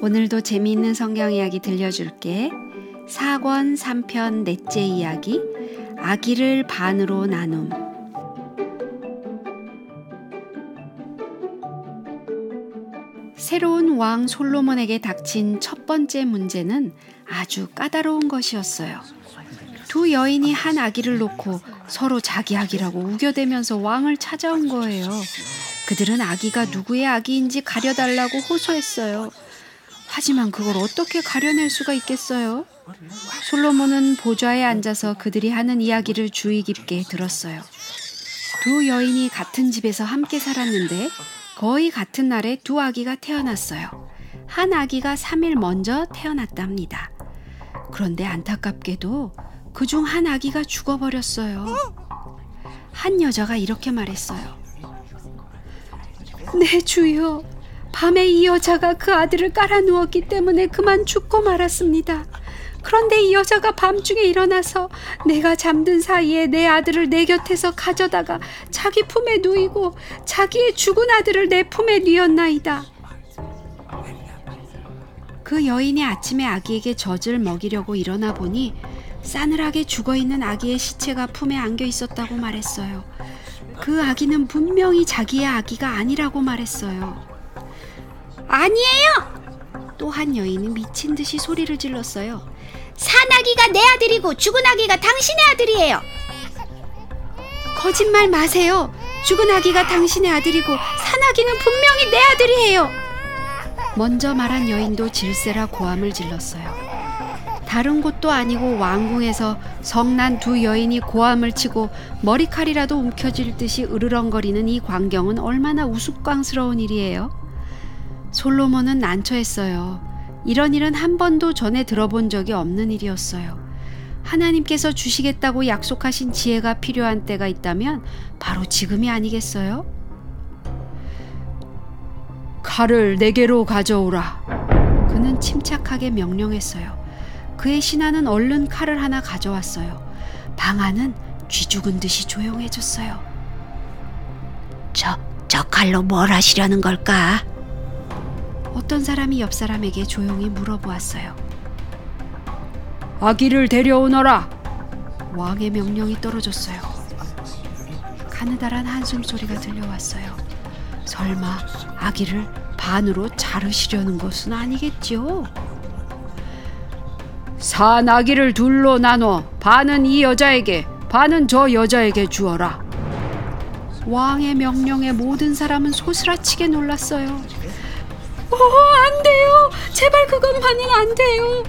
오늘도 재미있는 성경 이야기 들려줄게. 4권 3편 넷째 이야기. 아기를 반으로 나눔. 새로운 왕 솔로몬에게 닥친 첫 번째 문제는 아주 까다로운 것이었어요. 두 여인이 한 아기를 놓고 서로 자기 아기라고 우겨대면서 왕을 찾아온 거예요. 그들은 아기가 누구의 아기인지 가려달라고 호소했어요. 하지만 그걸 어떻게 가려낼 수가 있겠어요? 솔로몬은 보좌에 앉아서 그들이 하는 이야기를 주의 깊게 들었어요. 두 여인이 같은 집에서 함께 살았는데 거의 같은 날에 두 아기가 태어났어요. 한 아기가 3일 먼저 태어났답니다. 그런데 안타깝게도 그 중 한 아기가 죽어버렸어요. 한 여자가 이렇게 말했어요. 네, 주여. 밤에 이 여자가 그 아들을 깔아 누웠기 때문에 그만 죽고 말았습니다. 그런데 이 여자가 밤중에 일어나서 내가 잠든 사이에 내 아들을 내 곁에서 가져다가 자기 품에 누이고 자기의 죽은 아들을 내 품에 뉘었나이다. 그 여인이 아침에 아기에게 젖을 먹이려고 일어나 보니 싸늘하게 죽어 있는 아기의 시체가 품에 안겨 있었다고 말했어요. 그 아기는 분명히 자기의 아기가 아니라고 말했어요. 아니에요! 또한 여인은 미친 듯이 소리를 질렀어요. 산아기가 내 아들이고 죽은 아기가 당신의 아들이에요. 거짓말 마세요. 죽은 아기가 당신의 아들이고 산아기는 분명히 내 아들이에요. 먼저 말한 여인도 질세라 고함을 질렀어요. 다른 곳도 아니고 왕궁에서 성난 두 여인이 고함을 치고 머리칼이라도 움켜질 듯이 으르렁거리는 이 광경은 얼마나 우스꽝스러운 일이에요. 솔로몬은 난처했어요. 이런 일은 한 번도 전에 들어본 적이 없는 일이었어요. 하나님께서 주시겠다고 약속하신 지혜가 필요한 때가 있다면 바로 지금이 아니겠어요? 칼을 내게로 가져오라. 그는 침착하게 명령했어요. 그의 신하는 얼른 칼을 하나 가져왔어요. 방 안은 쥐 죽은 듯이 조용해졌어요. 저, 저 칼로 뭘 하시려는 걸까? 어떤 사람이 옆 사람에게 조용히 물어보았어요. 아기를 데려오너라. 왕의 명령이 떨어졌어요. 가느다란 한숨 소리가 들려왔어요. 설마 아기를 반으로 자르시려는 것은 아니겠지요? 산 아기를 둘로 나눠 반은 이 여자에게 반은 저 여자에게 주어라. 왕의 명령에 모든 사람은 소스라치게 놀랐어요. 어, 안 돼요. 제발 그건 반은 안 돼요.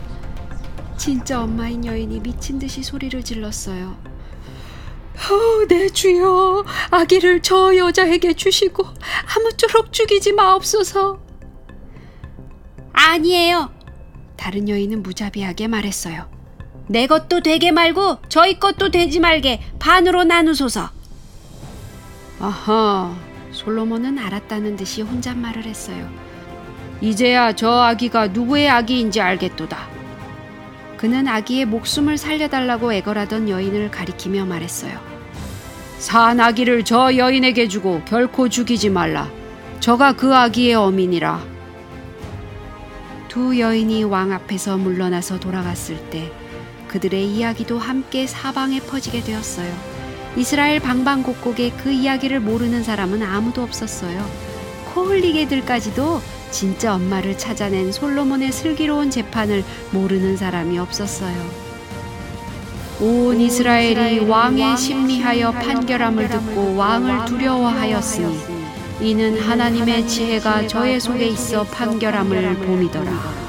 진짜 엄마인 여인이 미친 듯이 소리를 질렀어요. 어, 내 주여, 아기를 저 여자에게 주시고 아무쪼록 죽이지 마옵소서. 아니에요. 다른 여인은 무자비하게 말했어요. 내 것도 되게 말고 저희 것도 되지 말게 반으로 나누소서. 아하, 솔로몬은 알았다는 듯이 혼잣말을 했어요. 이제야 저 아기가 누구의 아기인지 알겠도다. 그는 아기의 목숨을 살려달라고 애걸하던 여인을 가리키며 말했어요. 산 아기를 저 여인에게 주고 결코 죽이지 말라. 저가 그 아기의 어민이라. 두 여인이 왕 앞에서 물러나서 돌아갔을 때 그들의 이야기도 함께 사방에 퍼지게 되었어요. 이스라엘 방방곡곡에 그 이야기를 모르는 사람은 아무도 없었어요. 코 흘리게들까지도 진짜 엄마를 찾아낸 솔로몬의 슬기로운 재판을 모르는 사람이 없었어요. 온 이스라엘이 왕의 심리하여 판결함을 듣고 왕을 두려워하였으니 이는 하나님의 지혜가 저의 속에 있어 판결함을 봄이더라.